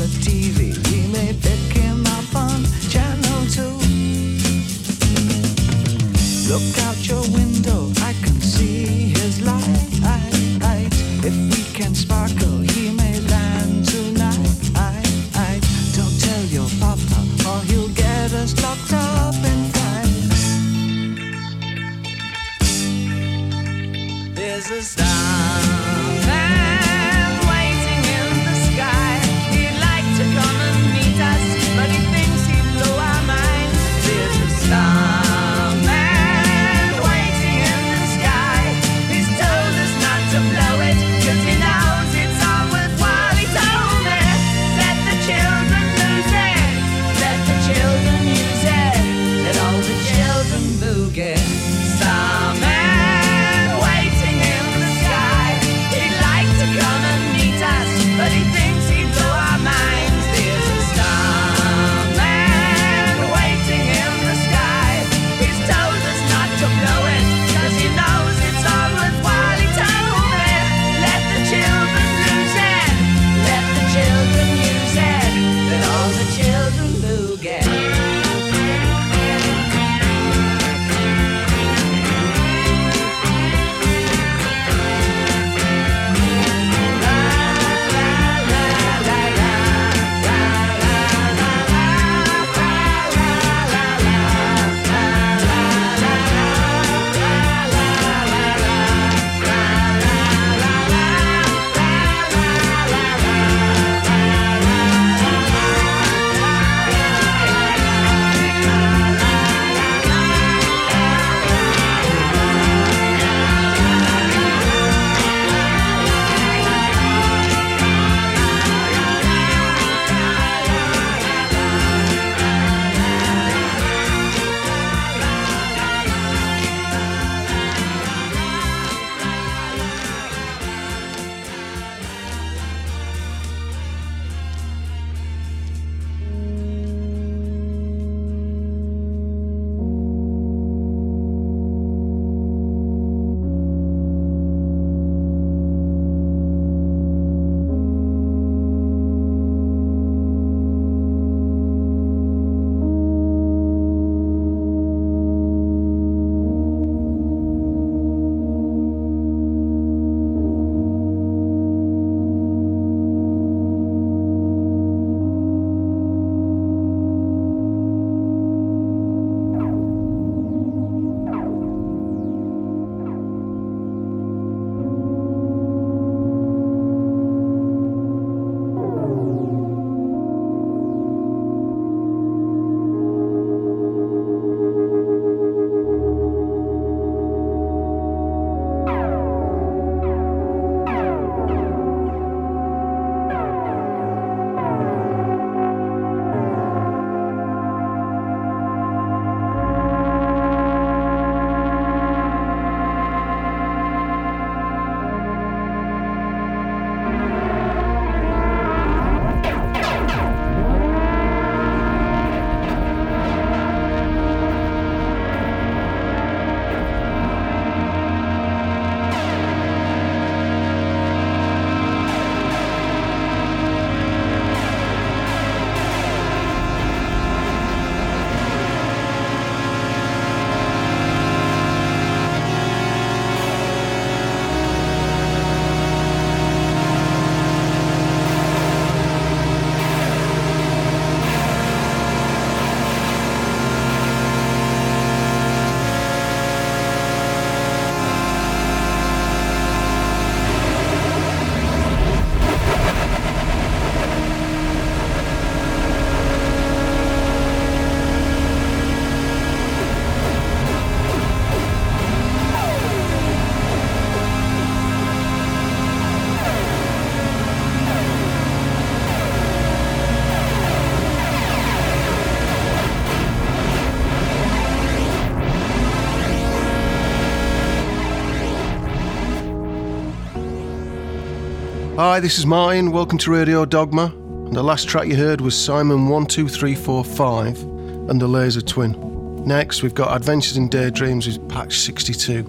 the TV. May pick Channel 2. Look out. Hi, this is Martin. Welcome to Radio Dogma. And the last track you heard was Simon 12345 and the Laser Twin. Next, we've got Adventures in Daydreams with Patch 62.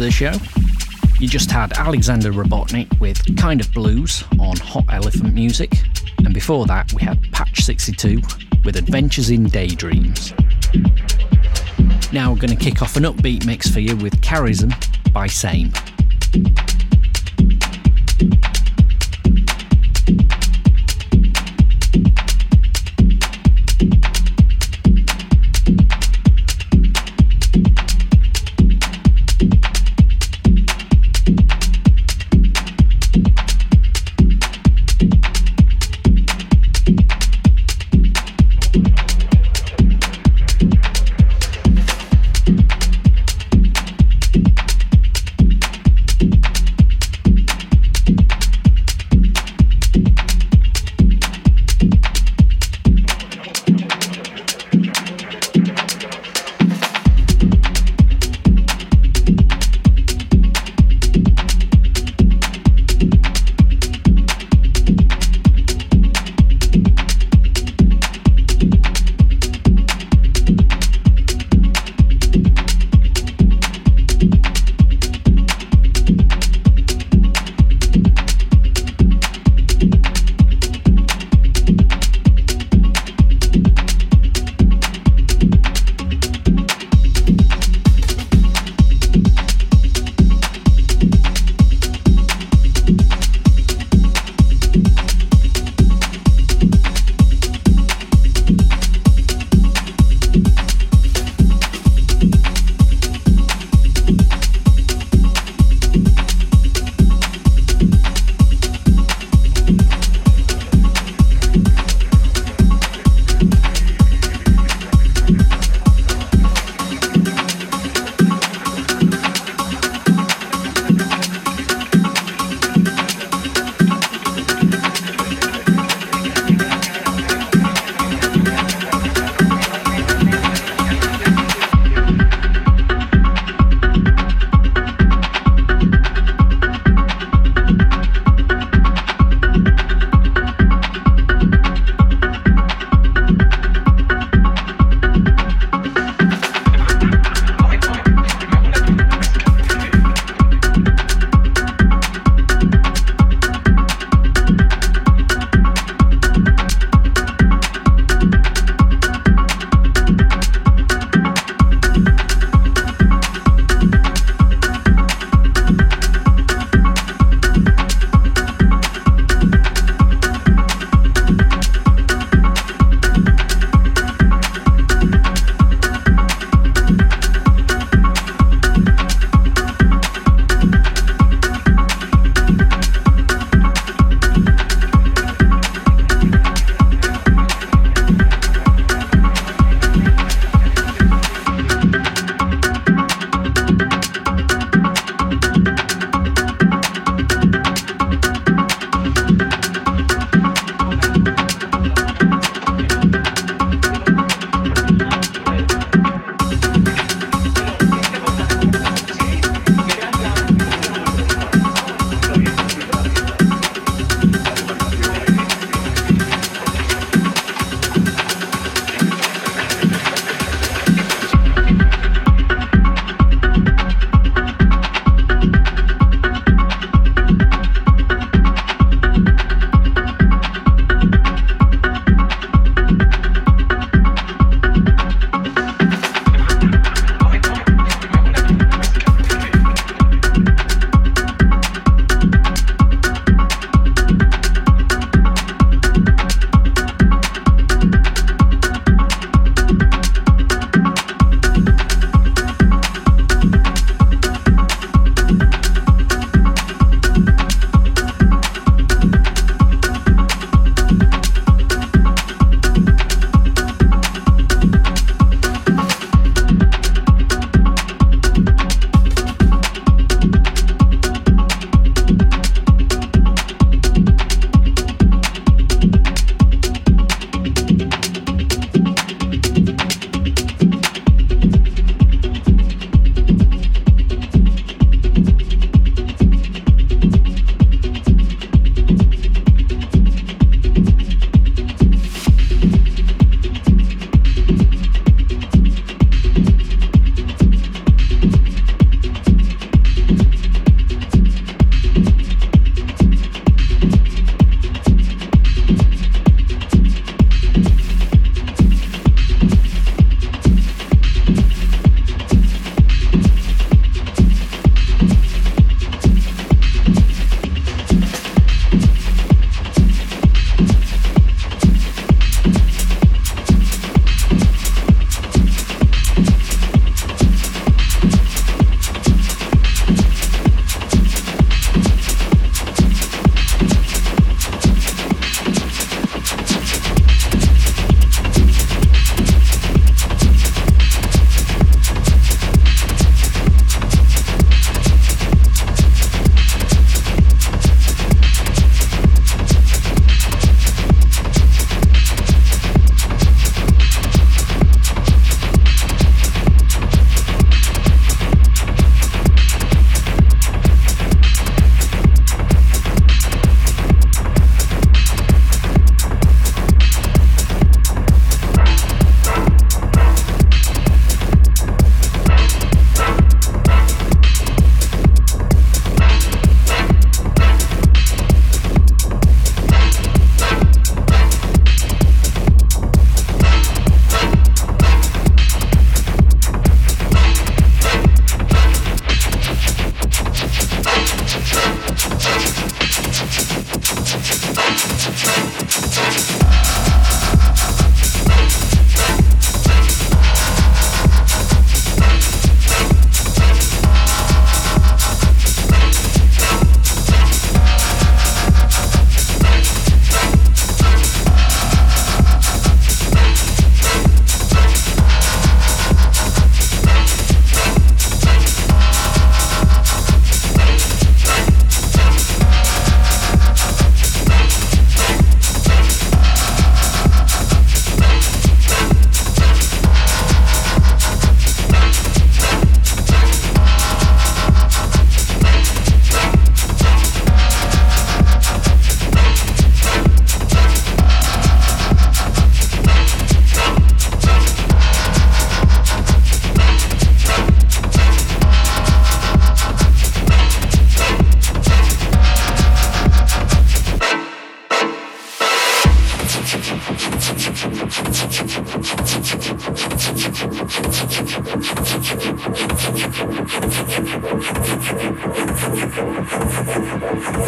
The show. You just had Alexander Robotnick with Kind of Blues on Hot Elephant Music, and before that, we had Patch 62 with Adventures in Daydreams. Now, we're going to kick off an upbeat mix for you with Charism by Same.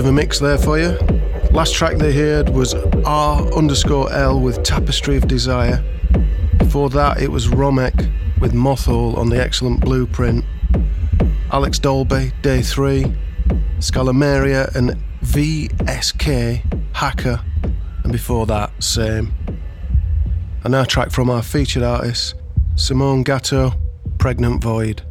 of a mix there for you. Last track they heard was R underscore L with Tapestry of Desire. Before that, it was Romek with Mothhole on the excellent Blueprint. Alex Dolby, Day 3. Scalameriya and VSK, Hacker. And before that, same. And now track from our featured artist, Simone Gatto, Pregnant Void.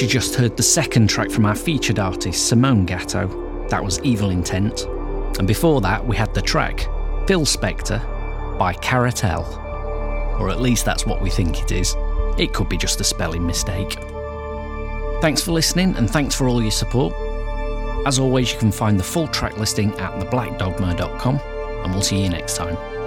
You just heard the second track from our featured artist, Simone Gatto. That was Evil Intent. And before that, we had the track Phil Spector by Caratel. Or at least that's what we think it is. It could be just a spelling mistake. Thanks for listening and thanks for all your support. As always, you can find the full track listing at theblackdogma.com and we'll see you next time.